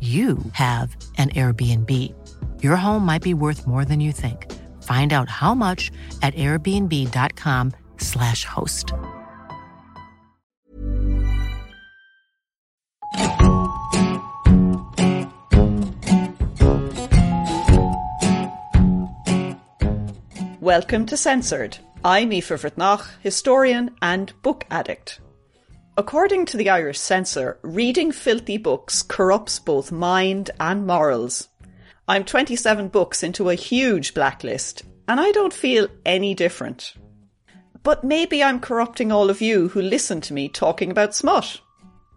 you have an Airbnb. Your home might be worth more than you think. Find out how much at airbnb.com/slash host. Welcome to Censored. I'm Aoife Bhreathnach, historian and book addict. According to the Irish censor, reading filthy books corrupts both mind and morals. I'm 27 books into a huge blacklist, and I don't feel any different. But maybe I'm corrupting all of you who listen to me talking about smut.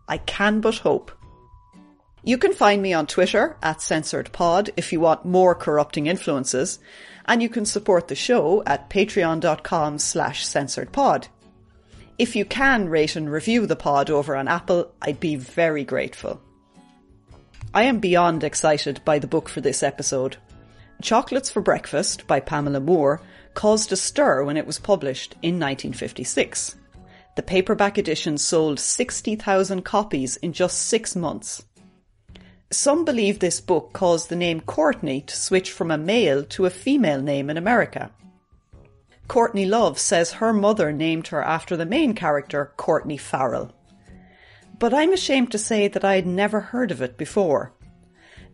I can but hope. You can find me on Twitter at censoredpod if you want more corrupting influences, and you can support the show at patreon.com slash censoredpod. If you can rate and review the pod over on Apple, I'd be very grateful. I am beyond excited by the book for this episode. Chocolates for Breakfast by Pamela Moore caused a stir when it was published in 1956. The paperback edition sold 60,000 copies in just six months. Some believe this book caused the name Courtney to switch from a male to a female name in America. Courtney Love says her mother named her after the main character, Courtney Farrell. But I'm ashamed to say that I had never heard of it before.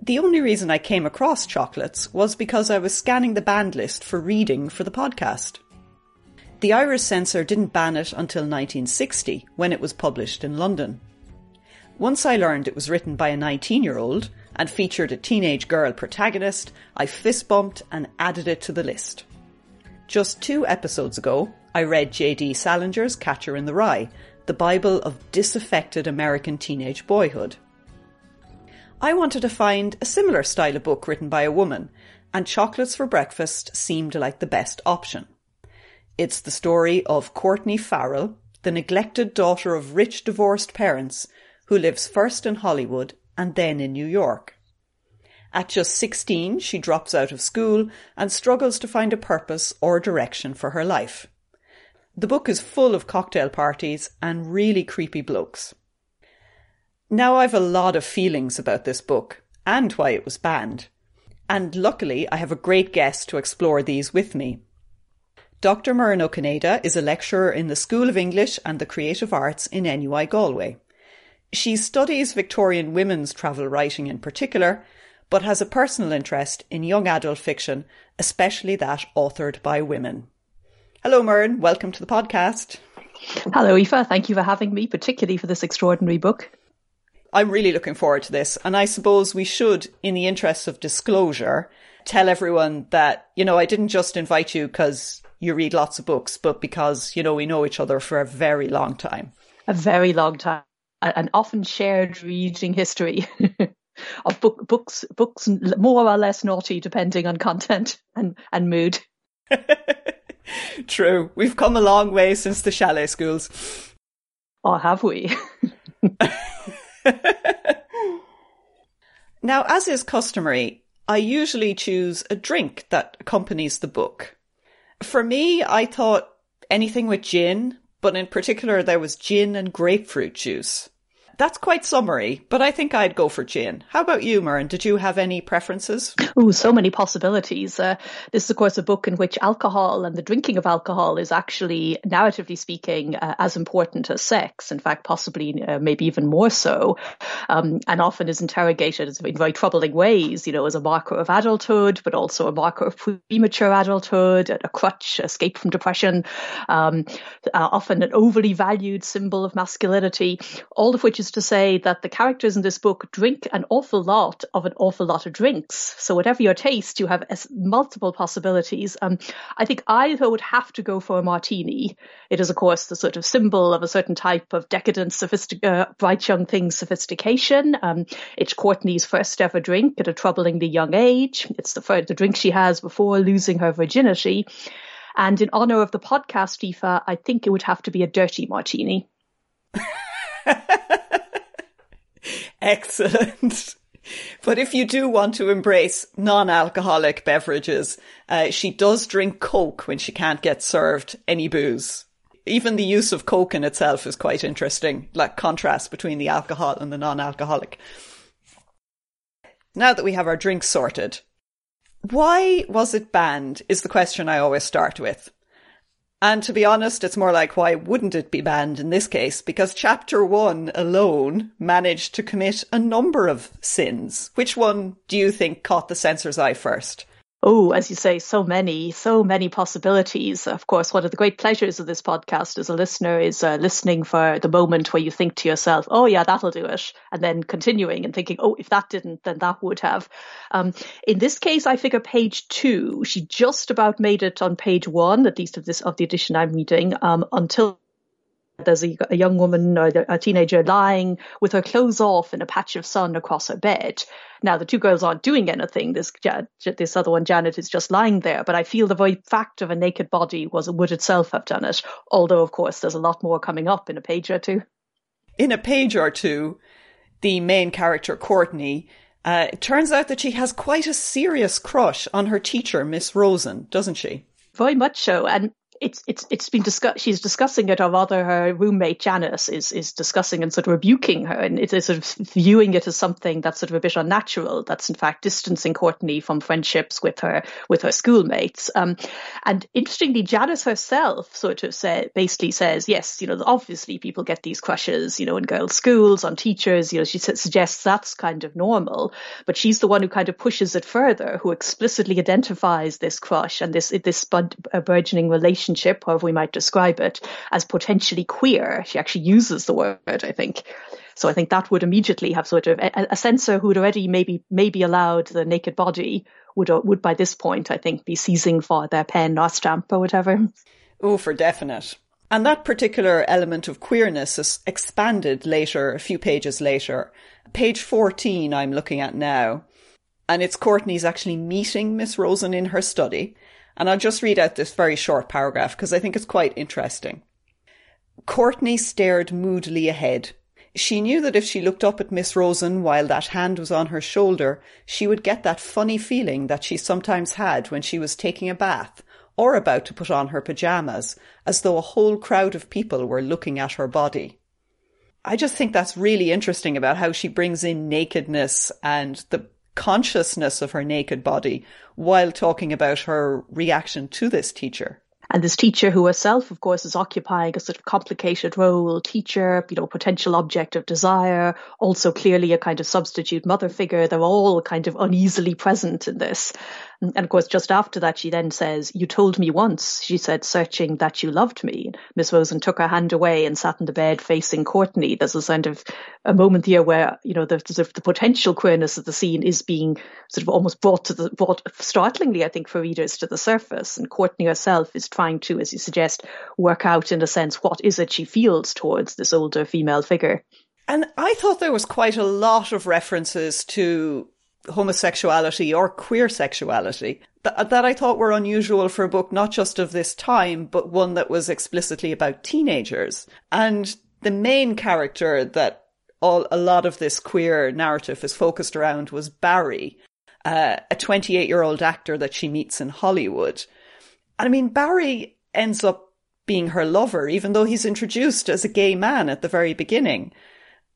The only reason I came across chocolates was because I was scanning the banned list for reading for the podcast. The Irish censor didn't ban it until 1960, when it was published in London. Once I learned it was written by a 19 year old and featured a teenage girl protagonist, I fist bumped and added it to the list. Just two episodes ago, I read J.D. Salinger's Catcher in the Rye, the Bible of disaffected American teenage boyhood. I wanted to find a similar style of book written by a woman, and Chocolates for Breakfast seemed like the best option. It's the story of Courtney Farrell, the neglected daughter of rich divorced parents, who lives first in Hollywood and then in New York. At just 16, she drops out of school and struggles to find a purpose or direction for her life. The book is full of cocktail parties and really creepy blokes. Now I've a lot of feelings about this book and why it was banned. And luckily, I have a great guest to explore these with me. Dr. Muireann Ó is a lecturer in the School of English and the Creative Arts in NUI Galway. She studies Victorian women's travel writing in particular but has a personal interest in young adult fiction, especially that authored by women. Hello, Muireann. Welcome to the podcast. Hello, Aoife. Thank you for having me, particularly for this extraordinary book. I'm really looking forward to this. And I suppose we should, in the interest of disclosure, tell everyone that, you know, I didn't just invite you because you read lots of books, but because, you know, we know each other for a very long time. A very long time. An often shared reading history. of book, books, books more or less naughty depending on content and, and mood. True. We've come a long way since the chalet schools. Or have we? now, as is customary, I usually choose a drink that accompanies the book. For me, I thought anything with gin, but in particular, there was gin and grapefruit juice. That's quite summery, but I think I'd go for gin. How about you, Muireann? Did you have any preferences? Oh, so many possibilities. Uh, this is, of course, a book in which alcohol and the drinking of alcohol is actually, narratively speaking, uh, as important as sex. In fact, possibly uh, maybe even more so, um, and often is interrogated in very troubling ways. You know, as a marker of adulthood, but also a marker of premature adulthood, a crutch, escape from depression. Um, uh, often an overly valued symbol of masculinity. All of which is to say that the characters in this book drink an awful lot of an awful lot of drinks. So whatever your taste, you have multiple possibilities. Um, I think I would have to go for a martini. It is, of course, the sort of symbol of a certain type of decadent, sophistic- uh, bright young thing sophistication. Um, it's Courtney's first ever drink at a troublingly young age. It's the, first, the drink she has before losing her virginity. And in honor of the podcast, Aoife, I think it would have to be a dirty martini. Excellent. But if you do want to embrace non-alcoholic beverages, uh, she does drink Coke when she can't get served any booze. Even the use of Coke in itself is quite interesting, like contrast between the alcohol and the non-alcoholic. Now that we have our drinks sorted, why was it banned is the question I always start with. And to be honest, it's more like why wouldn't it be banned in this case? Because chapter one alone managed to commit a number of sins. Which one do you think caught the censor's eye first? Oh, as you say, so many, so many possibilities. Of course, one of the great pleasures of this podcast as a listener is uh, listening for the moment where you think to yourself, oh, yeah, that'll do it. And then continuing and thinking, oh, if that didn't, then that would have. Um, in this case, I figure page two, she just about made it on page one, at least of this, of the edition I'm reading, um, until there's a, a, young woman or a teenager lying with her clothes off in a patch of sun across her bed. Now the two girls aren't doing anything. This this other one, Janet, is just lying there. But I feel the very fact of a naked body was would itself have done it. Although of course there's a lot more coming up in a page or two. In a page or two, the main character Courtney. Uh, it turns out that she has quite a serious crush on her teacher, Miss Rosen, doesn't she? Very much so. And it's it's it's been discussed. She's discussing it, or rather, her roommate Janice is is discussing and sort of rebuking her, and it's sort of viewing it as something that's sort of a bit unnatural. That's in fact distancing Courtney from friendships with her with her schoolmates. Um, and interestingly, Janice herself sort of said basically says, yes, you know, obviously people get these crushes, you know, in girls' schools on teachers. You know, she suggests that's kind of normal, but she's the one who kind of pushes it further, who explicitly identifies this crush and this this burgeoning relationship relationship, however we might describe it, as potentially queer. She actually uses the word, I think. So I think that would immediately have sort of a, a censor who had already maybe maybe allowed the naked body would would by this point I think be seizing for their pen or stamp or whatever. Oh, for definite. And that particular element of queerness is expanded later, a few pages later. Page 14 I'm looking at now. And it's Courtney's actually meeting Miss Rosen in her study. And I'll just read out this very short paragraph because I think it's quite interesting. Courtney stared moodily ahead. She knew that if she looked up at Miss Rosen while that hand was on her shoulder, she would get that funny feeling that she sometimes had when she was taking a bath or about to put on her pyjamas, as though a whole crowd of people were looking at her body. I just think that's really interesting about how she brings in nakedness and the consciousness of her naked body while talking about her reaction to this teacher. And this teacher who herself, of course, is occupying a sort of complicated role, teacher, you know, potential object of desire, also clearly a kind of substitute mother figure. They're all kind of uneasily present in this. And of course, just after that, she then says, You told me once, she said, searching that you loved me. Miss Rosen took her hand away and sat in the bed facing Courtney. There's a kind of a moment here where, you know, the, the, the potential queerness of the scene is being sort of almost brought to the, brought startlingly, I think, for readers to the surface. And Courtney herself is trying to, as you suggest, work out in a sense what is it she feels towards this older female figure. And I thought there was quite a lot of references to homosexuality or queer sexuality that, that I thought were unusual for a book not just of this time, but one that was explicitly about teenagers. And the main character that all a lot of this queer narrative is focused around was Barry, uh, a 28 year old actor that she meets in Hollywood. And I mean, Barry ends up being her lover, even though he's introduced as a gay man at the very beginning.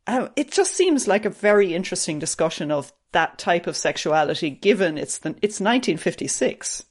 Uh, it just seems like a very interesting discussion of that type of sexuality, given it's the, it's 1956.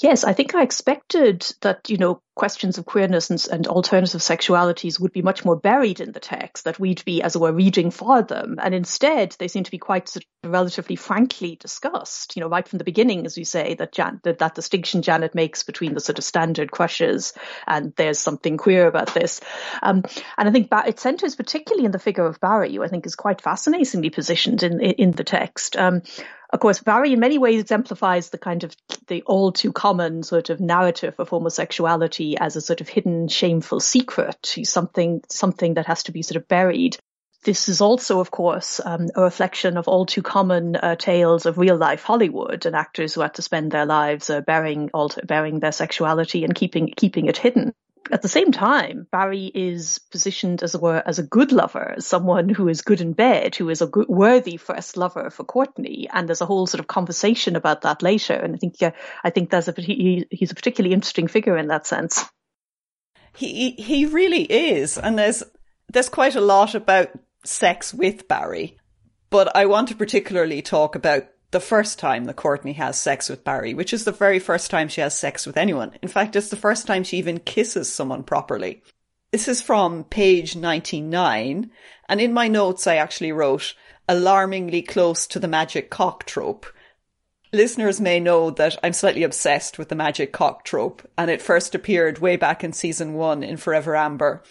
Yes, I think I expected that, you know, questions of queerness and, and, alternative sexualities would be much more buried in the text, that we'd be, as it were, reading for them. And instead, they seem to be quite sort of relatively frankly discussed, you know, right from the beginning, as you say, that, Jan- that, that distinction Janet makes between the sort of standard crushes and there's something queer about this. Um, and I think ba- it centers particularly in the figure of Barry, who I think is quite fascinatingly positioned in, in, in the text. Um, of course, Barry in many ways exemplifies the kind of the all too common sort of narrative of homosexuality as a sort of hidden, shameful secret, something something that has to be sort of buried. This is also, of course, um, a reflection of all too common uh, tales of real life Hollywood and actors who had to spend their lives uh, bearing, bearing their sexuality and keeping keeping it hidden at the same time, Barry is positioned as it were as a good lover, as someone who is good in bed, who is a good, worthy first lover for Courtney, and there's a whole sort of conversation about that later. And I think uh, I think that's a he, he's a particularly interesting figure in that sense. He he really is, and there's there's quite a lot about sex with Barry, but I want to particularly talk about the first time that Courtney has sex with Barry, which is the very first time she has sex with anyone. In fact, it's the first time she even kisses someone properly. This is from page 99, and in my notes I actually wrote, alarmingly close to the magic cock trope. Listeners may know that I'm slightly obsessed with the magic cock trope, and it first appeared way back in season one in Forever Amber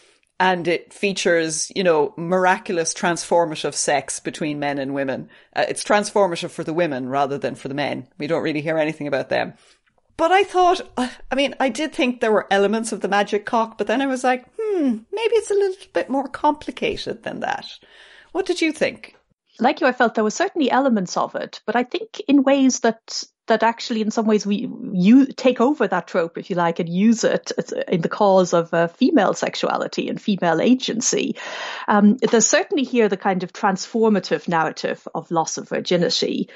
and it features, you know, miraculous transformative sex between men and women. Uh, it's transformative for the women rather than for the men. We don't really hear anything about them. But I thought, uh, I mean, I did think there were elements of the magic cock, but then I was like, hmm, maybe it's a little bit more complicated than that. What did you think? Like you, I felt there were certainly elements of it, but I think in ways that that actually in some ways we you take over that trope if you like and use it in the cause of uh, female sexuality and female agency. Um, there's certainly here the kind of transformative narrative of loss of virginity.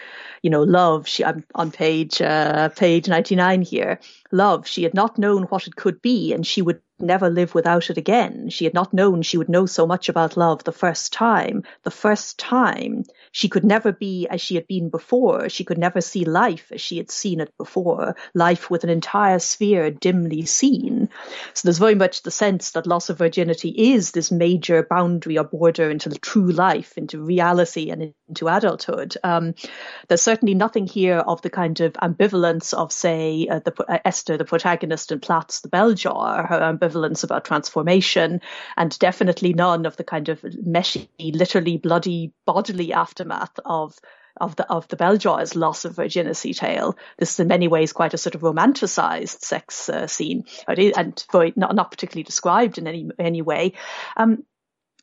You know love she i'm on page uh, page 99 here. Love she had not known what it could be and she would never live without it again. She had not known she would know so much about love the first time. The first time she could never be as she had been before. She could never see life as she had seen it before, life with an entire sphere dimly seen. So there's very much the sense that loss of virginity is this major boundary or border into the true life, into reality and into adulthood. Um, there's certainly nothing here of the kind of ambivalence of, say, uh, the, uh, Esther, the protagonist in Plath's, the bell jar, her ambivalence about transformation, and definitely none of the kind of meshy, literally bloody, bodily aftermath of of the of the bell jar's loss of virginity tale. This is in many ways quite a sort of romanticized sex uh, scene, and not not particularly described in any any way. Um,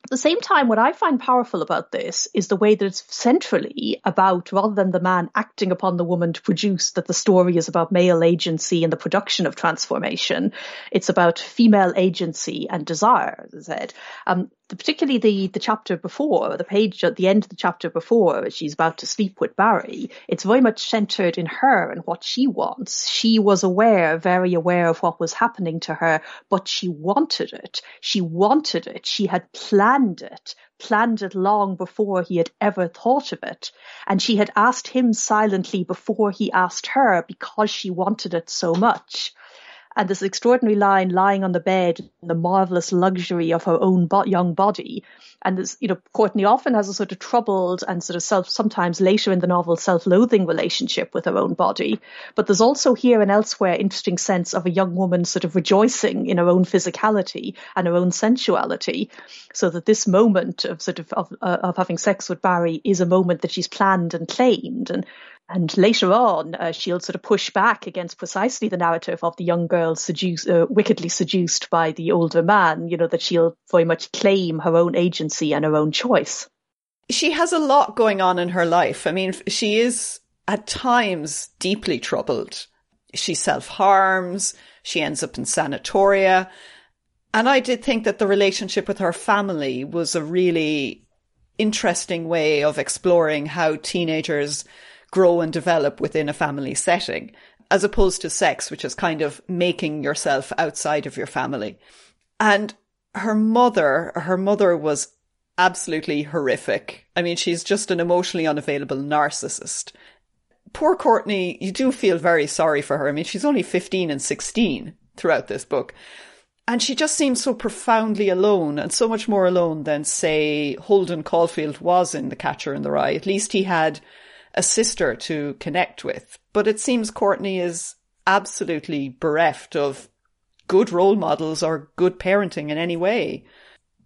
at the same time, what I find powerful about this is the way that it's centrally about, rather than the man acting upon the woman to produce, that the story is about male agency and the production of transformation. It's about female agency and desire, as I said. Um, particularly the the chapter before, the page at the end of the chapter before, she's about to sleep with Barry. It's very much centered in her and what she wants. She was aware, very aware of what was happening to her, but she wanted it. She wanted it. She had planned it, planned it long before he had ever thought of it. And she had asked him silently before he asked her because she wanted it so much and this extraordinary line lying on the bed in the marvelous luxury of her own bo- young body. And this, you know, Courtney often has a sort of troubled and sort of self, sometimes later in the novel, self-loathing relationship with her own body. But there's also here and elsewhere interesting sense of a young woman sort of rejoicing in her own physicality and her own sensuality. So that this moment of sort of, of, uh, of having sex with Barry is a moment that she's planned and claimed. And and later on, uh, she'll sort of push back against precisely the narrative of the young girl seduced, uh, wickedly seduced by the older man, you know, that she'll very much claim her own agency and her own choice. She has a lot going on in her life. I mean, she is at times deeply troubled. She self harms. She ends up in sanatoria. And I did think that the relationship with her family was a really interesting way of exploring how teenagers grow and develop within a family setting, as opposed to sex, which is kind of making yourself outside of your family. And her mother, her mother was absolutely horrific. I mean, she's just an emotionally unavailable narcissist. Poor Courtney, you do feel very sorry for her. I mean, she's only 15 and 16 throughout this book. And she just seems so profoundly alone and so much more alone than, say, Holden Caulfield was in The Catcher in the Rye. At least he had a sister to connect with. But it seems Courtney is absolutely bereft of good role models or good parenting in any way.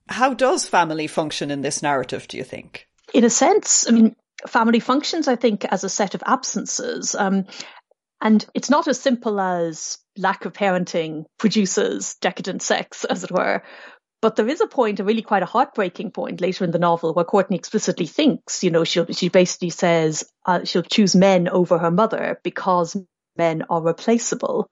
How does family function in this narrative, do you think? In a sense, I mean, family functions, I think, as a set of absences. Um, and it's not as simple as lack of parenting produces decadent sex, as it were. But there is a point, a really quite a heartbreaking point later in the novel where Courtney explicitly thinks, you know, she she basically says uh, she'll choose men over her mother because men are replaceable.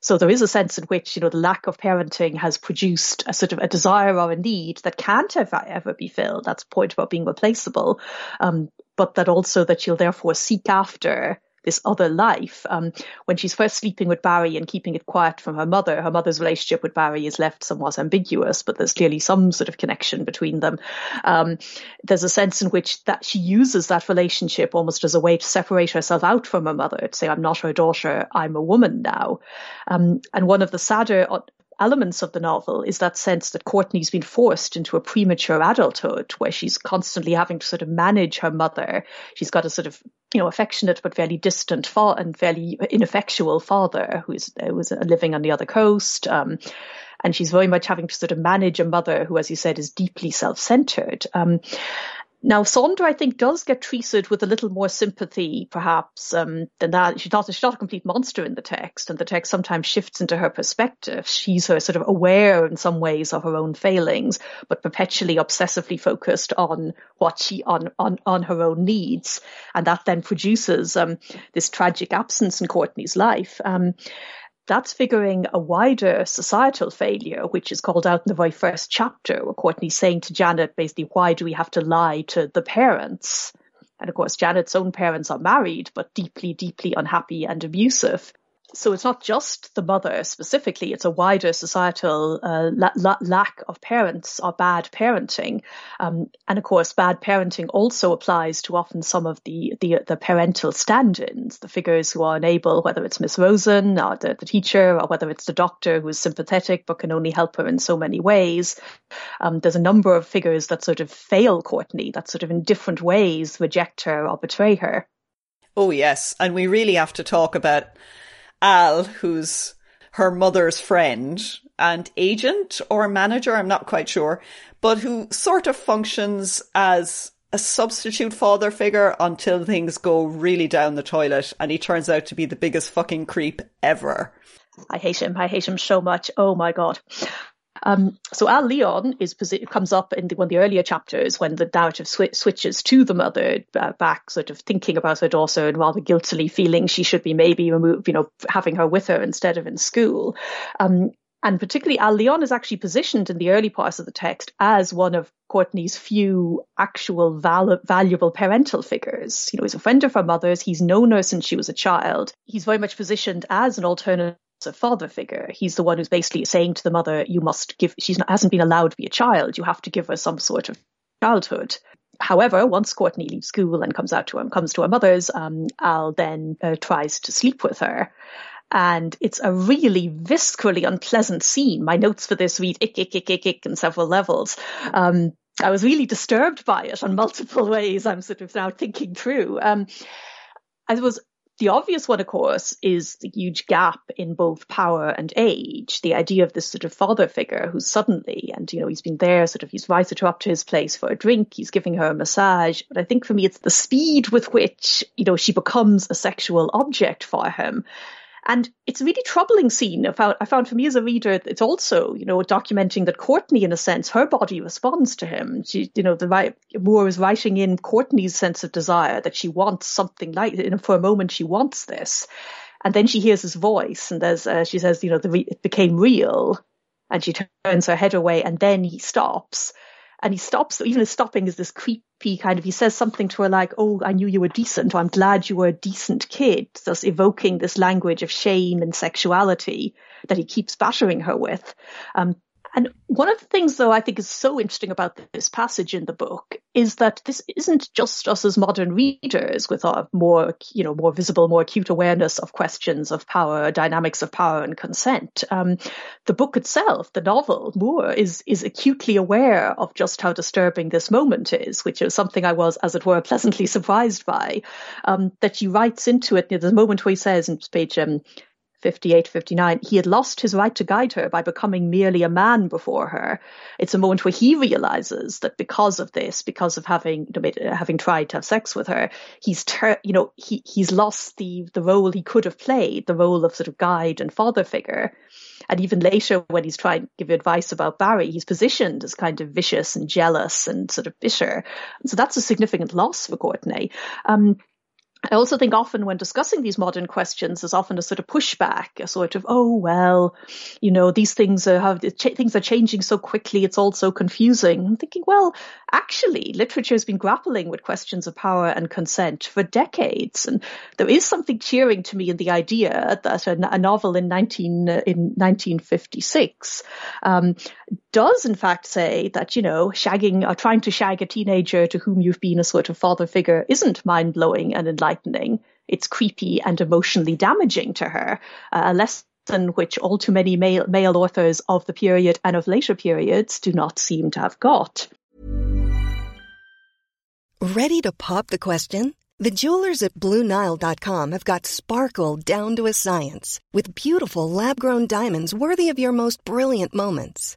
So there is a sense in which, you know, the lack of parenting has produced a sort of a desire or a need that can't ever, ever be filled. That's the point about being replaceable. Um, but that also that she'll therefore seek after this other life. Um, when she's first sleeping with Barry and keeping it quiet from her mother, her mother's relationship with Barry is left somewhat ambiguous, but there's clearly some sort of connection between them. Um, there's a sense in which that she uses that relationship almost as a way to separate herself out from her mother, to say, I'm not her daughter, I'm a woman now. Um, and one of the sadder elements of the novel is that sense that Courtney's been forced into a premature adulthood where she's constantly having to sort of manage her mother. She's got a sort of, you know, affectionate but fairly distant fa- and fairly ineffectual father who's uh, was living on the other coast. Um, and she's very much having to sort of manage a mother who, as you said, is deeply self-centered. Um, now, Sandra, I think, does get treated with a little more sympathy, perhaps, um, than that. She's not, she's not a complete monster in the text, and the text sometimes shifts into her perspective. She's her sort of aware in some ways of her own failings, but perpetually obsessively focused on what she, on, on, on her own needs. And that then produces um, this tragic absence in Courtney's life. Um, that's figuring a wider societal failure, which is called out in the very first chapter, where Courtney's saying to Janet, basically, why do we have to lie to the parents? And of course, Janet's own parents are married, but deeply, deeply unhappy and abusive so it's not just the mother specifically, it's a wider societal uh, la- la- lack of parents or bad parenting. Um, and of course, bad parenting also applies to often some of the, the, the parental stand-ins, the figures who are unable, whether it's Miss Rosen or the, the teacher or whether it's the doctor who is sympathetic but can only help her in so many ways. Um, there's a number of figures that sort of fail Courtney, that sort of in different ways reject her or betray her. Oh, yes. And we really have to talk about Al, who's her mother's friend and agent or manager, I'm not quite sure, but who sort of functions as a substitute father figure until things go really down the toilet and he turns out to be the biggest fucking creep ever. I hate him. I hate him so much. Oh my god. Um, so Al Leon is comes up in the, one of the earlier chapters when the narrative sw- switches to the mother uh, back, sort of thinking about her daughter and rather guiltily feeling she should be maybe removed, you know, having her with her instead of in school. Um, and particularly Al Leon is actually positioned in the early parts of the text as one of Courtney's few actual val- valuable parental figures. You know, he's a friend of her mother's. He's known her since she was a child. He's very much positioned as an alternative a father figure. He's the one who's basically saying to the mother, "You must give. She hasn't been allowed to be a child. You have to give her some sort of childhood." However, once Courtney leaves school and comes out to him, comes to her mother's, um, Al then uh, tries to sleep with her. And it's a really viscerally unpleasant scene. My notes for this read ick, ick, ick, ick, ick in several levels. Um, I was really disturbed by it on multiple ways. I'm sort of now thinking through. Um, I was the obvious one, of course, is the huge gap in both power and age. The idea of this sort of father figure who's suddenly, and you know, he's been there, sort of, he's invited her up to his place for a drink, he's giving her a massage. But I think for me, it's the speed with which, you know, she becomes a sexual object for him. And it's a really troubling scene. I found, I found for me as a reader, it's also, you know, documenting that Courtney, in a sense, her body responds to him. She, you know, the Moore is writing in Courtney's sense of desire that she wants something like, you know, for a moment she wants this. And then she hears his voice and there's, uh, she says, you know, the re- it became real. And she turns her head away and then he stops and he stops. Even his stopping is this creepy kind of. He says something to her like, "Oh, I knew you were decent. Or I'm glad you were a decent kid." Thus evoking this language of shame and sexuality that he keeps battering her with. Um, And one of the things, though, I think is so interesting about this passage in the book is that this isn't just us as modern readers with our more, you know, more visible, more acute awareness of questions of power, dynamics of power and consent. Um, the book itself, the novel, Moore, is is acutely aware of just how disturbing this moment is, which is something I was, as it were, pleasantly surprised by. Um, that she writes into it. Know, the moment where he says in page um, 58, 59, he had lost his right to guide her by becoming merely a man before her. It's a moment where he realizes that because of this, because of having know, having tried to have sex with her, he's ter- you know he he's lost the the role he could have played, the role of sort of guide and father figure. And even later, when he's trying to give advice about Barry, he's positioned as kind of vicious and jealous and sort of bitter. So that's a significant loss for Courtney. Um, I also think often when discussing these modern questions, there's often a sort of pushback, a sort of, oh, well, you know, these things are, have, things are changing so quickly, it's all so confusing. I'm thinking, well, actually, literature has been grappling with questions of power and consent for decades. And there is something cheering to me in the idea that a, a novel in 19, in 1956, um, does in fact say that, you know, shagging or trying to shag a teenager to whom you've been a sort of father figure isn't mind blowing and enlightening. It's creepy and emotionally damaging to her. Uh, a lesson which all too many male, male authors of the period and of later periods do not seem to have got. Ready to pop the question? The jewelers at BlueNile.com have got sparkle down to a science with beautiful lab grown diamonds worthy of your most brilliant moments.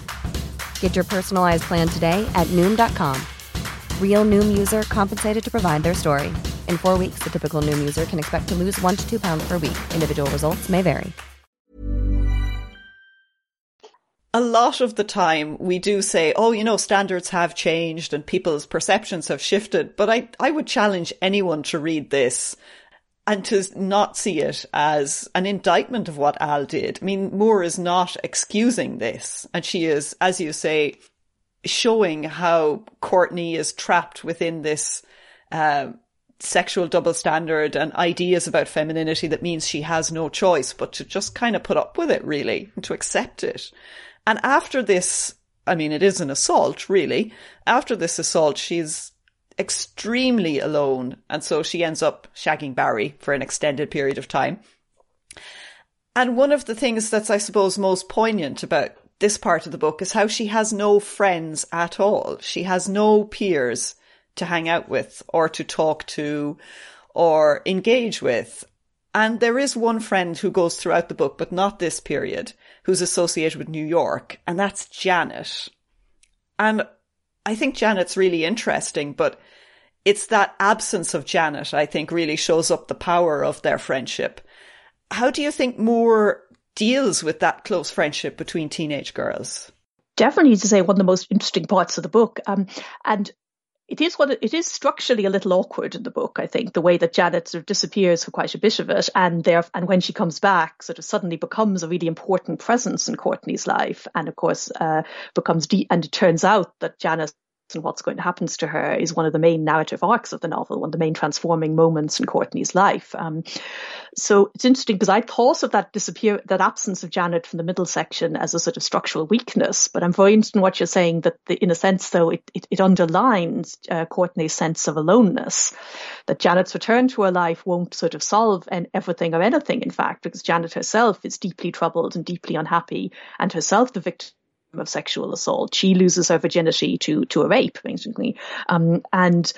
Get your personalized plan today at Noom.com. Real Noom user compensated to provide their story. In four weeks, the typical Noom user can expect to lose one to two pounds per week. Individual results may vary. A lot of the time, we do say, oh, you know, standards have changed and people's perceptions have shifted. But I, I would challenge anyone to read this and to not see it as an indictment of what Al did. I mean, Moore is not excusing this. And she is, as you say, showing how Courtney is trapped within this uh, sexual double standard and ideas about femininity that means she has no choice but to just kind of put up with it, really, and to accept it. And after this, I mean, it is an assault, really. After this assault, she's extremely alone. And so she ends up shagging Barry for an extended period of time. And one of the things that's, I suppose, most poignant about this part of the book is how she has no friends at all. She has no peers to hang out with or to talk to or engage with. And there is one friend who goes throughout the book, but not this period, who's associated with New York, and that's Janet. And I think Janet's really interesting, but it's that absence of Janet, I think, really shows up the power of their friendship. How do you think Moore deals with that close friendship between teenage girls? Definitely to say one of the most interesting parts of the book. Um, and it is what it is structurally a little awkward in the book. I think the way that Janet sort of disappears for quite a bit of it, and there and when she comes back, sort of suddenly becomes a really important presence in Courtney's life, and of course uh, becomes de- and it turns out that Janet and what's going to happen to her is one of the main narrative arcs of the novel, one of the main transforming moments in Courtney's life. Um, so it's interesting because I thought of that disappear, that absence of Janet from the middle section as a sort of structural weakness. But I'm very interested in what you're saying that the, in a sense, though, it, it, it underlines uh, Courtney's sense of aloneness, that Janet's return to her life won't sort of solve and everything or anything, in fact, because Janet herself is deeply troubled and deeply unhappy and herself the victim of sexual assault. She loses her virginity to to a rape, basically, um, and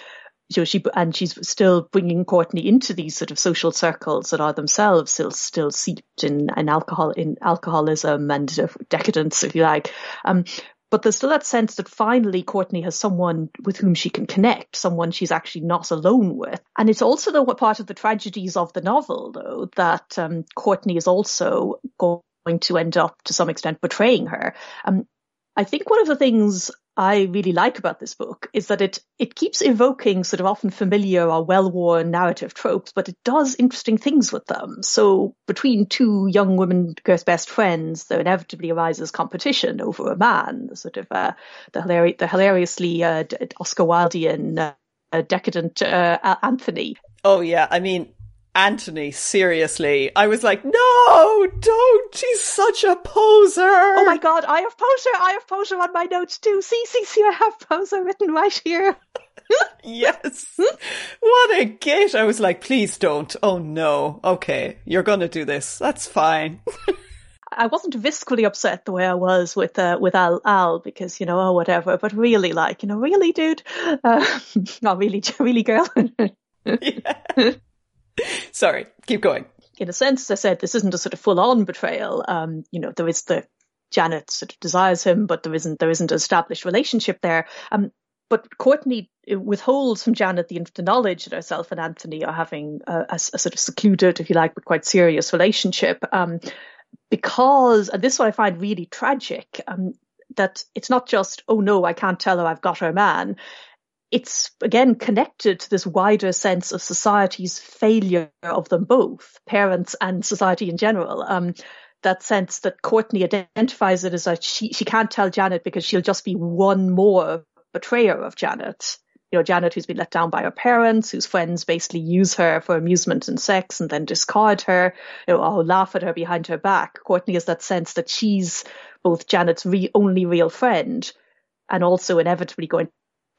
know, she and she's still bringing Courtney into these sort of social circles that are themselves still still seeped in, in alcohol in alcoholism and decadence, if you like. Um, but there's still that sense that finally Courtney has someone with whom she can connect, someone she's actually not alone with. And it's also the part of the tragedies of the novel, though, that um, Courtney is also going going to end up to some extent betraying her. Um, I think one of the things I really like about this book is that it it keeps evoking sort of often familiar or well-worn narrative tropes, but it does interesting things with them. So between two young women, girls' best friends, there inevitably arises competition over a man. The sort of uh, the, hilari- the hilariously uh, Oscar Wildean uh, decadent uh, Anthony. Oh yeah, I mean Anthony, seriously. I was like, no, don't. He's such a poser. Oh my god, I have poser. I have poser on my notes too. See, see, see, I have poser written right here. yes. what a git. I was like, please don't. Oh no. Okay, you're gonna do this. That's fine. I wasn't viscerally upset the way I was with uh, with Al Al because you know oh whatever, but really like you know really dude, uh, not really really girl. yeah. Sorry, keep going. In a sense, as I said, this isn't a sort of full on betrayal. Um, you know, there is the Janet sort of desires him, but there isn't there isn't an established relationship there. Um, but Courtney withholds from Janet the, the knowledge that herself and Anthony are having a, a, a, sort of secluded, if you like, but quite serious relationship. Um, because, and this is what I find really tragic, um, that it's not just, oh no, I can't tell her I've got her man it's again connected to this wider sense of society's failure of them both, parents and society in general. Um, that sense that Courtney identifies it as a she she can't tell Janet because she'll just be one more betrayer of Janet. You know, Janet who's been let down by her parents, whose friends basically use her for amusement and sex and then discard her, you know, or laugh at her behind her back. Courtney has that sense that she's both Janet's re- only real friend and also inevitably going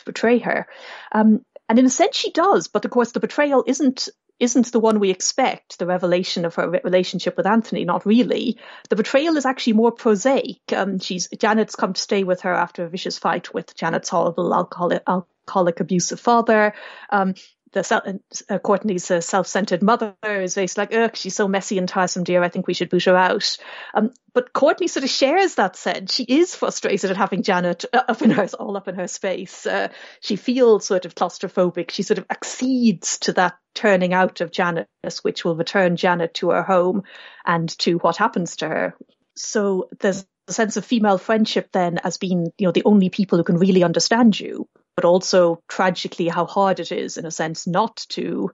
betray her. Um, and in a sense, she does, but of course, the betrayal isn't isn't the one we expect. The revelation of her relationship with Anthony, not really. The betrayal is actually more prosaic. Um, she's Janet's come to stay with her after a vicious fight with Janet's horrible alcoholic, alcoholic abusive father. Um, the uh, Courtney's uh, self-centered mother is basically like, ugh, she's so messy and tiresome, dear. I think we should boot her out. Um, but Courtney sort of shares that sense. She is frustrated at having Janet uh, up in her, all up in her space. Uh, she feels sort of claustrophobic. She sort of accedes to that turning out of Janet, which will return Janet to her home and to what happens to her. So there's a sense of female friendship then as being, you know, the only people who can really understand you but also tragically how hard it is, in a sense, not to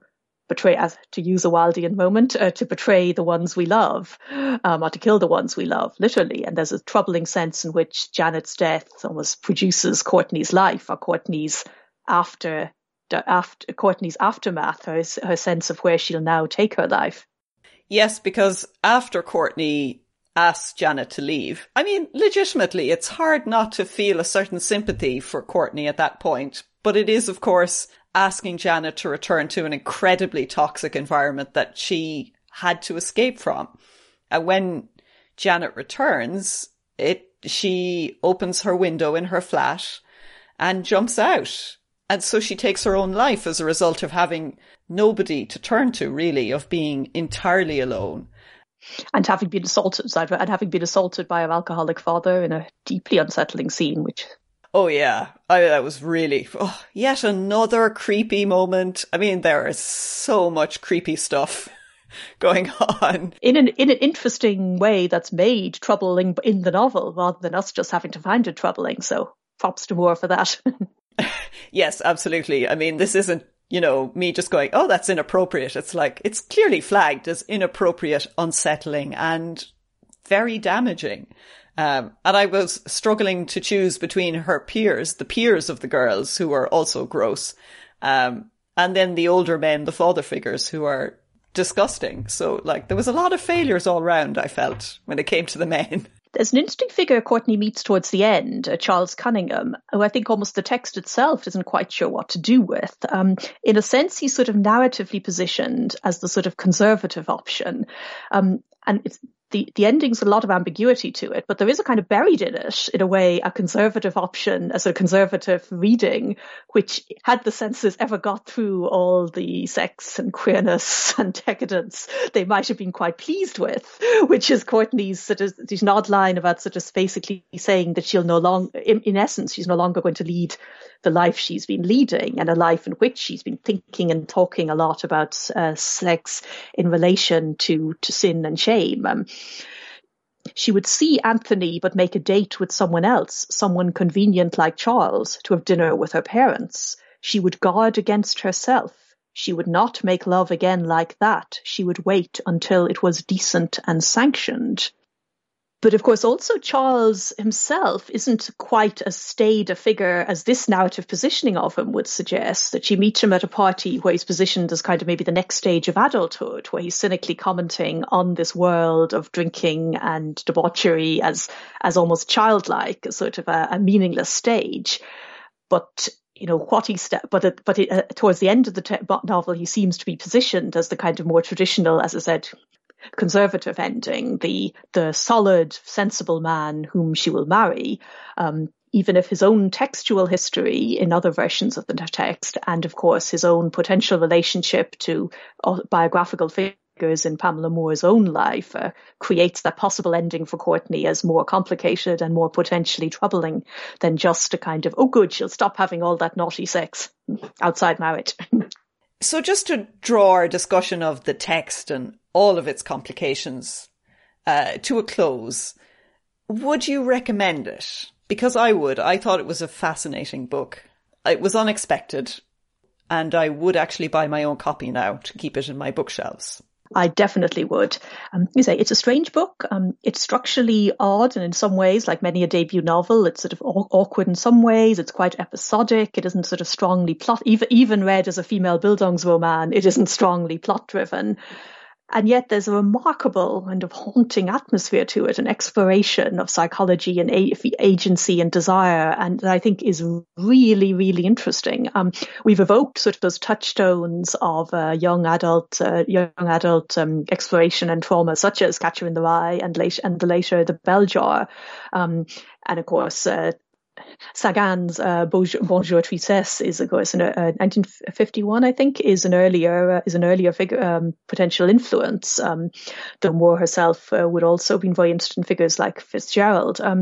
betray, as to use a Wildean moment, uh, to betray the ones we love, um, or to kill the ones we love, literally. And there's a troubling sense in which Janet's death almost produces Courtney's life, or Courtney's after, after Courtney's aftermath, her, her sense of where she'll now take her life. Yes, because after Courtney asks Janet to leave. I mean, legitimately, it's hard not to feel a certain sympathy for Courtney at that point, but it is, of course, asking Janet to return to an incredibly toxic environment that she had to escape from. And when Janet returns, it she opens her window in her flat and jumps out. And so she takes her own life as a result of having nobody to turn to, really, of being entirely alone and having been assaulted and having been assaulted by an alcoholic father in a deeply unsettling scene which oh yeah. I, that was really oh, yet another creepy moment. I mean there is so much creepy stuff going on. In an in an interesting way that's made troubling in the novel rather than us just having to find it troubling. So props to Moore for that. Yes absolutely. I mean this isn't you know, me just going, oh, that's inappropriate. It's like, it's clearly flagged as inappropriate, unsettling, and very damaging. Um, and I was struggling to choose between her peers, the peers of the girls, who are also gross, um, and then the older men, the father figures, who are disgusting. So, like, there was a lot of failures all round, I felt, when it came to the men. There's an interesting figure Courtney meets towards the end, uh, Charles Cunningham, who I think almost the text itself isn't quite sure what to do with. Um, in a sense, he's sort of narratively positioned as the sort of conservative option. Um, and it's the, the ending's a lot of ambiguity to it, but there is a kind of buried in it, in a way, a conservative option, a conservative reading, which had the censors ever got through all the sex and queerness and decadence, they might have been quite pleased with, which is Courtney's sort of this odd line about sort of basically saying that she'll no longer, in, in essence, she's no longer going to lead the life she's been leading and a life in which she's been thinking and talking a lot about uh, sex in relation to, to sin and shame. Um, she would see Anthony but make a date with someone else, someone convenient like Charles, to have dinner with her parents. She would guard against herself. She would not make love again like that. She would wait until it was decent and sanctioned. But of course, also Charles himself isn't quite as staid a figure as this narrative positioning of him would suggest. That she meets him at a party where he's positioned as kind of maybe the next stage of adulthood, where he's cynically commenting on this world of drinking and debauchery as as almost childlike, a sort of a, a meaningless stage. But you know what he st- but it, but it, uh, towards the end of the te- novel he seems to be positioned as the kind of more traditional as i said conservative ending, the the solid, sensible man whom she will marry, um, even if his own textual history in other versions of the text, and of course his own potential relationship to biographical figures in Pamela Moore's own life, uh, creates that possible ending for Courtney as more complicated and more potentially troubling than just a kind of, oh good, she'll stop having all that naughty sex outside marriage. So, just to draw our discussion of the text and all of its complications uh, to a close, would you recommend it? Because I would. I thought it was a fascinating book. It was unexpected, and I would actually buy my own copy now to keep it in my bookshelves. I definitely would. Um, you say it's a strange book. Um, it's structurally odd, and in some ways, like many a debut novel, it's sort of awkward in some ways. It's quite episodic. It isn't sort of strongly plot. Even even read as a female Bildungsroman, it isn't strongly plot driven. And yet there's a remarkable kind of haunting atmosphere to it, an exploration of psychology and agency and desire, and I think is really, really interesting. Um, we've evoked sort of those touchstones of uh, young adult, uh, young adult um, exploration and trauma, such as Catcher in the Rye and, late, and the later The Bell Jar. Um, and of course, uh, Sagan's uh, Bonjour, Bonjour Tristesse is, of course, in uh, 1951, I think, is an earlier uh, is an earlier figure, um, potential influence. Um, Moore herself uh, would also very interested in figures like Fitzgerald. Um,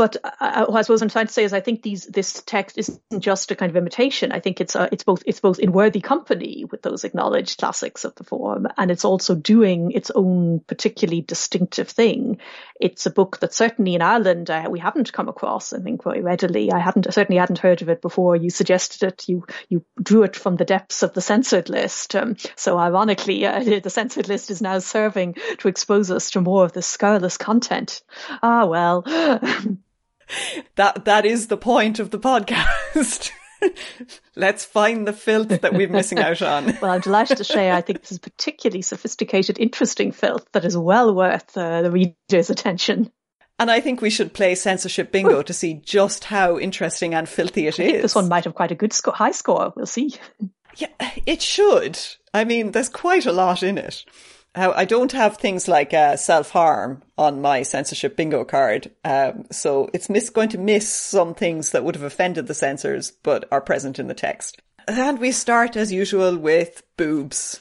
but I, suppose I'm trying to say is I think these this text isn't just a kind of imitation. I think it's uh, it's both it's both in worthy company with those acknowledged classics of the form, and it's also doing its own particularly distinctive thing. It's a book that certainly in Ireland uh, we haven't come across. I think very readily. I hadn't certainly hadn't heard of it before. You suggested it. You you drew it from the depths of the censored list. Um, so ironically, uh, the censored list is now serving to expose us to more of the scurrilous content. Ah well. that that is the point of the podcast. Let's find the filth that we're missing out on. well, I'm delighted to say I think this is particularly sophisticated, interesting filth that is well worth uh, the reader's attention. And I think we should play censorship bingo to see just how interesting and filthy it is. This one might have quite a good sco- high score. We'll see. Yeah, it should. I mean, there's quite a lot in it. I don't have things like uh, self harm on my censorship bingo card, um, so it's miss- going to miss some things that would have offended the censors but are present in the text. And we start as usual with boobs.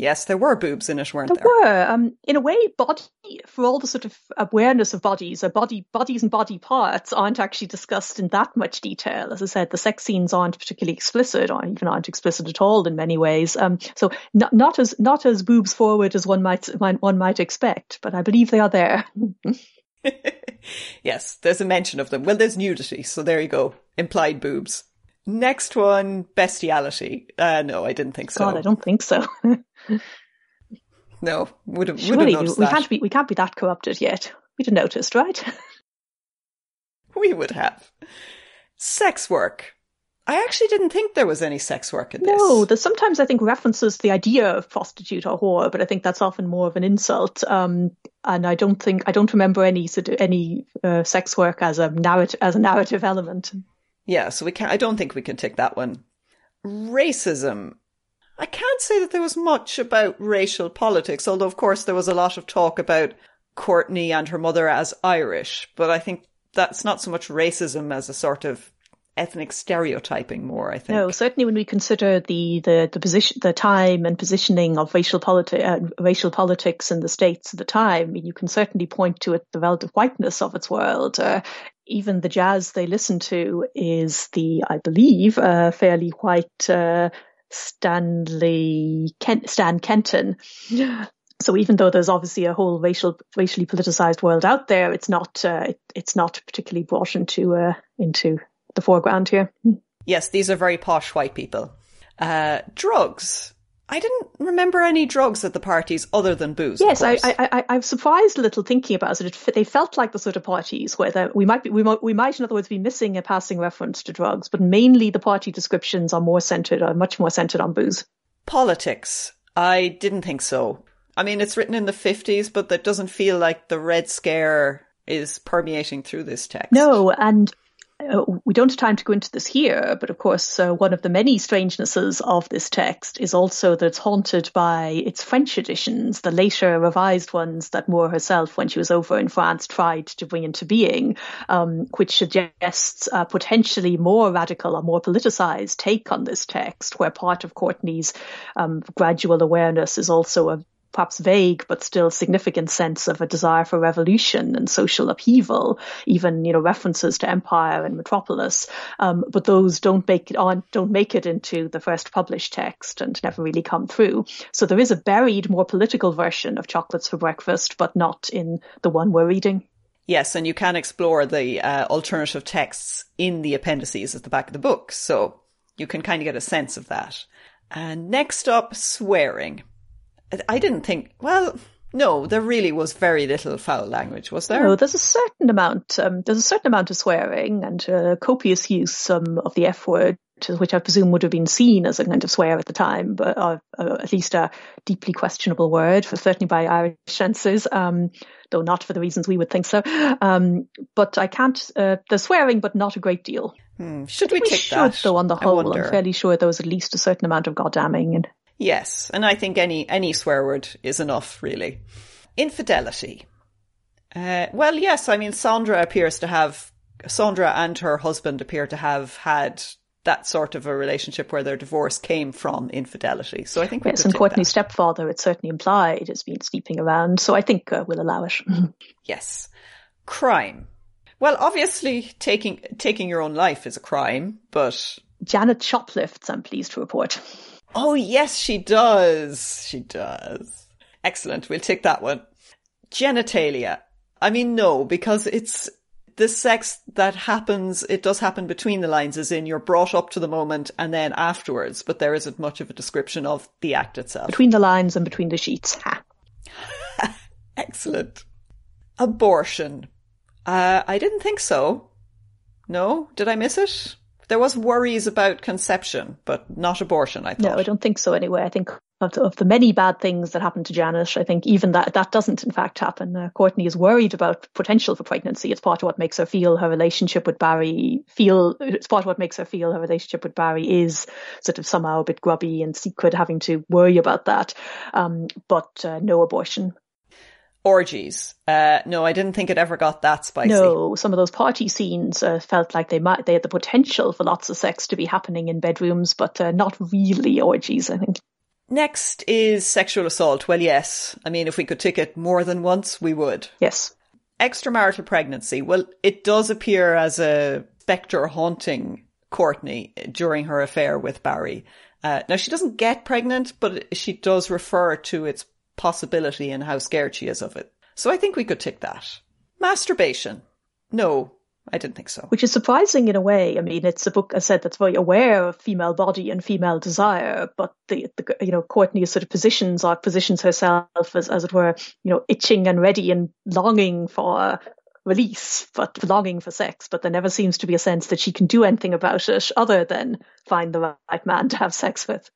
Yes, there were boobs in it, weren't there? There were. Um, in a way, body for all the sort of awareness of bodies, uh, body bodies and body parts aren't actually discussed in that much detail. As I said, the sex scenes aren't particularly explicit, or even aren't explicit at all in many ways. Um, so not, not as not as boobs forward as one might one might expect, but I believe they are there. yes, there's a mention of them. Well, there's nudity, so there you go. Implied boobs. Next one, bestiality. Uh, no, I didn't think so. God, I don't think so. no, would have Surely would have we, we can't be we can't be that corrupted yet. We'd have noticed, right? we would have. Sex work. I actually didn't think there was any sex work in this. No, there's sometimes I think references to the idea of prostitute or whore, but I think that's often more of an insult. Um, and I don't think I don't remember any any uh, sex work as a narrative as a narrative element. Yeah, so we can't. I don't think we can take that one. Racism. I can't say that there was much about racial politics, although of course there was a lot of talk about Courtney and her mother as Irish. But I think that's not so much racism as a sort of ethnic stereotyping more, I think. No, certainly when we consider the, the, the position, the time and positioning of racial, politi- uh, racial politics in the states at the time, I mean, you can certainly point to it, the relative whiteness of its world. Uh, even the jazz they listen to is the, I believe, uh, fairly white uh, Stanley Kent, Stan Kenton. So even though there's obviously a whole racial, racially politicized world out there, it's not, uh, it, it's not particularly brought into, uh, into the foreground here. Yes, these are very posh white people. Uh, drugs. I didn't remember any drugs at the parties other than booze. Yes, I, I, I, I'm surprised a little thinking about it. it they felt like the sort of parties where the, we might be, we might, we might, in other words, be missing a passing reference to drugs, but mainly the party descriptions are more centered, are much more centered on booze. Politics. I didn't think so. I mean, it's written in the 50s, but that doesn't feel like the Red Scare is permeating through this text. No, and uh, we don't have time to go into this here, but of course, uh, one of the many strangenesses of this text is also that it's haunted by its French editions, the later revised ones that Moore herself, when she was over in France, tried to bring into being, um, which suggests a potentially more radical or more politicized take on this text, where part of Courtney's um, gradual awareness is also a perhaps vague but still significant sense of a desire for revolution and social upheaval, even you know references to empire and metropolis. Um, but those don't make it on don't make it into the first published text and never really come through. So there is a buried, more political version of Chocolates for Breakfast, but not in the one we're reading. Yes, and you can explore the uh, alternative texts in the appendices at the back of the book, so you can kind of get a sense of that. And next up, swearing. I didn't think, well, no, there really was very little foul language, was there? No, there's a certain amount. Um, there's a certain amount of swearing and uh, copious use um, of the F word, which I presume would have been seen as a kind of swear at the time, but uh, uh, at least a deeply questionable word, for certainly by Irish censors, um, though not for the reasons we would think so. Um, but I can't. Uh, there's swearing, but not a great deal. Hmm. Should we, we take should, that? Though on the whole, I'm fairly sure there was at least a certain amount of goddamning and Yes, and I think any any swear word is enough, really. Infidelity. Uh, well, yes, I mean Sandra appears to have Sandra and her husband appear to have had that sort of a relationship where their divorce came from infidelity. So I think yes, and Courtney's that. stepfather, it's certainly implied, has been sleeping around. So I think uh, we'll allow it. yes, crime. Well, obviously, taking taking your own life is a crime, but Janet shoplifts. I'm pleased to report. Oh, yes, she does. She does. Excellent. We'll take that one. Genitalia. I mean, no, because it's the sex that happens, it does happen between the lines, as in you're brought up to the moment and then afterwards, but there isn't much of a description of the act itself. Between the lines and between the sheets. Ha. Excellent. Abortion. Uh, I didn't think so. No? Did I miss it? There was worries about conception, but not abortion. I thought. No, I don't think so. Anyway, I think of the, of the many bad things that happened to Janet, I think even that that doesn't in fact happen. Uh, Courtney is worried about potential for pregnancy. It's part of what makes her feel her relationship with Barry feel. It's part of what makes her feel her relationship with Barry is sort of somehow a bit grubby and secret, having to worry about that. Um, but uh, no abortion orgies. Uh, no, I didn't think it ever got that spicy. No, some of those party scenes uh, felt like they might they had the potential for lots of sex to be happening in bedrooms, but uh, not really orgies. I think. Next is sexual assault. Well, yes. I mean, if we could tick it more than once, we would. Yes. Extramarital pregnancy. Well, it does appear as a spectre haunting Courtney during her affair with Barry. Uh, now, she doesn't get pregnant, but she does refer to its possibility and how scared she is of it. So I think we could tick that. Masturbation. No. I didn't think so. Which is surprising in a way. I mean, it's a book, I said, that's very aware of female body and female desire, but the, the you know, Courtney sort of positions or positions herself as, as it were, you know, itching and ready and longing for release, but longing for sex. But there never seems to be a sense that she can do anything about it other than find the right man to have sex with.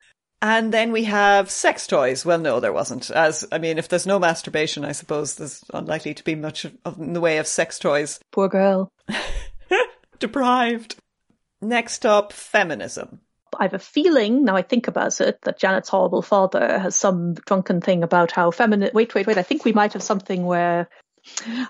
And then we have sex toys. Well, no, there wasn't. As I mean, if there's no masturbation, I suppose there's unlikely to be much of, in the way of sex toys. Poor girl. Deprived. Next up, feminism. I have a feeling, now I think about it, that Janet's horrible father has some drunken thing about how feminine. Wait, wait, wait. I think we might have something where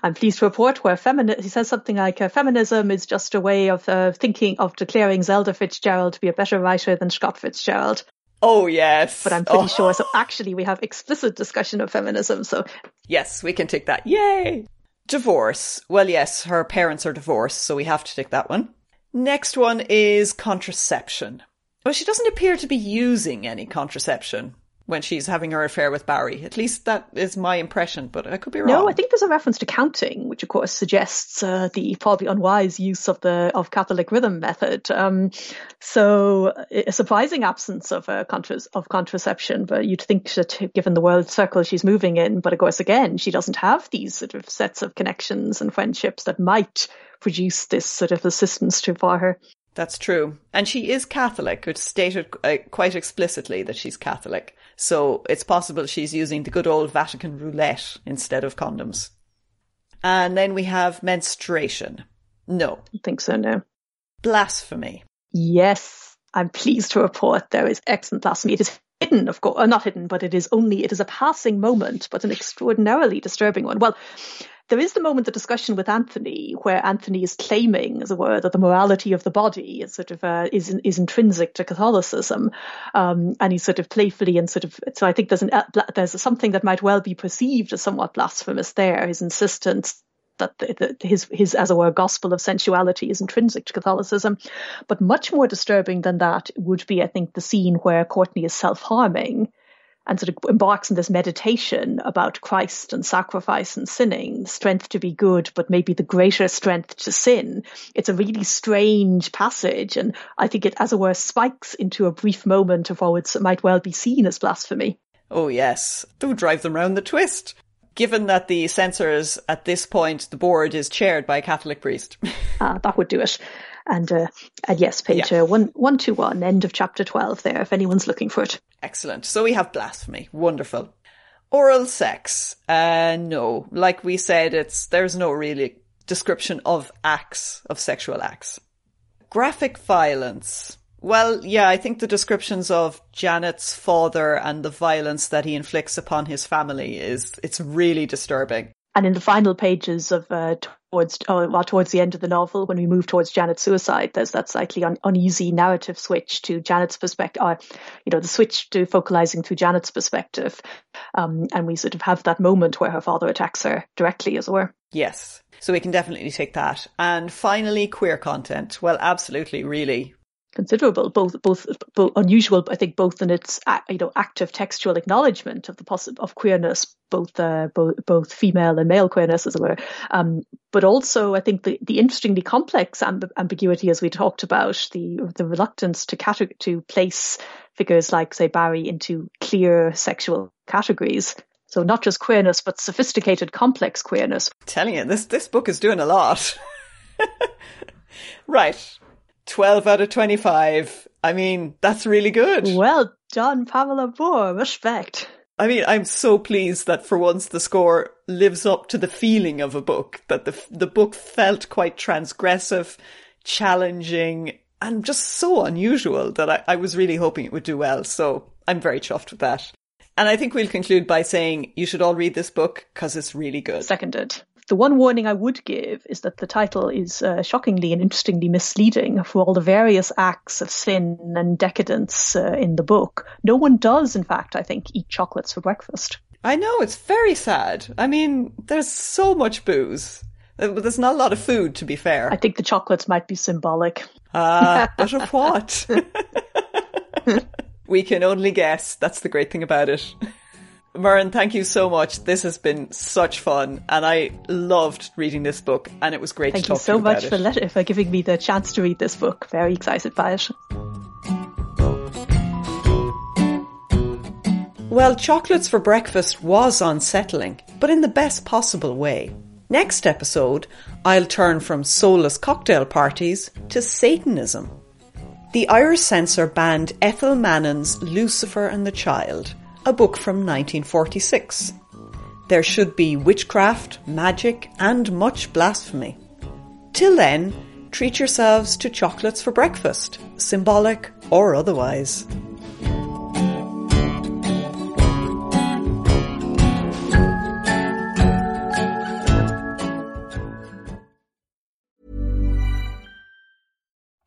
I'm pleased to report where femini- he says something like uh, feminism is just a way of uh, thinking of declaring Zelda Fitzgerald to be a better writer than Scott Fitzgerald. Oh yes, but I'm pretty oh. sure. So oh. actually, we have explicit discussion of feminism. So yes, we can take that. Yay! Divorce. Well, yes, her parents are divorced, so we have to take that one. Next one is contraception. Well, she doesn't appear to be using any contraception when she's having her affair with Barry. At least that is my impression, but I could be wrong. No, I think there's a reference to counting, which of course suggests uh, the probably unwise use of the of Catholic rhythm method. Um, so a surprising absence of uh, contra- of contraception, but you'd think that given the world circle she's moving in, but of course again she doesn't have these sort of sets of connections and friendships that might produce this sort of assistance to for her. That's true. And she is Catholic. It's stated uh, quite explicitly that she's Catholic. So it's possible she's using the good old Vatican roulette instead of condoms. And then we have menstruation. No. I think so, no. Blasphemy. Yes. I'm pleased to report there is excellent blasphemy. It is hidden, of course, uh, not hidden, but it is only, it is a passing moment, but an extraordinarily disturbing one. Well, there is the moment of discussion with Anthony where Anthony is claiming, as it were, that the morality of the body is sort of uh, is is intrinsic to Catholicism, um, and he's sort of playfully and sort of. So I think there's an uh, there's something that might well be perceived as somewhat blasphemous there. His insistence that the, the, his his as it were gospel of sensuality is intrinsic to Catholicism, but much more disturbing than that would be, I think, the scene where Courtney is self harming and sort of embarks on this meditation about Christ and sacrifice and sinning, strength to be good, but maybe the greater strength to sin. It's a really strange passage, and I think it, as it were, spikes into a brief moment of what might well be seen as blasphemy. Oh, yes. Do drive them round the twist. Given that the censors at this point, the board is chaired by a Catholic priest. uh, that would do it. And, uh, and yes, page yeah. uh, one, end of chapter 12 there, if anyone's looking for it. Excellent. So we have blasphemy. Wonderful. Oral sex. Uh, no. Like we said, it's, there's no really description of acts, of sexual acts. Graphic violence. Well, yeah, I think the descriptions of Janet's father and the violence that he inflicts upon his family is, it's really disturbing. And in the final pages of uh, towards oh, well, towards the end of the novel, when we move towards Janet's suicide, there's that slightly un- uneasy narrative switch to Janet's perspective, or you know, the switch to focalizing through Janet's perspective, um, and we sort of have that moment where her father attacks her directly, as it were. Yes, so we can definitely take that. And finally, queer content. Well, absolutely, really, considerable, both both, both unusual. I think both in its you know active textual acknowledgement of the possi- of queerness, both uh, both both female and male queerness, as it were, um, but also I think the, the interestingly complex amb- ambiguity, as we talked about, the the reluctance to cate- to place figures like say Barry into clear sexual categories. So not just queerness, but sophisticated, complex queerness. Telling you, this this book is doing a lot. right. 12 out of 25. I mean, that's really good. Well done, Pamela Moore. Respect. I mean, I'm so pleased that for once the score lives up to the feeling of a book, that the, the book felt quite transgressive, challenging, and just so unusual that I, I was really hoping it would do well. So I'm very chuffed with that. And I think we'll conclude by saying you should all read this book because it's really good. Seconded. The one warning I would give is that the title is uh, shockingly and interestingly misleading for all the various acts of sin and decadence uh, in the book. No one does, in fact, I think, eat chocolates for breakfast. I know, it's very sad. I mean, there's so much booze. Uh, there's not a lot of food, to be fair. I think the chocolates might be symbolic. Ah, uh, but of what? we can only guess. That's the great thing about it. Murren, thank you so much. This has been such fun, and I loved reading this book, and it was great thank to talk you so to you much for, it. let- for giving me the chance to read this book. Very excited by it. Well, chocolates for breakfast was unsettling, but in the best possible way. Next episode, I'll turn from soulless cocktail parties to Satanism. The Irish censor banned Ethel Mannin's Lucifer and the Child, a book from 1946. There should be witchcraft, magic, and much blasphemy. Till then, treat yourselves to chocolates for breakfast, symbolic or otherwise.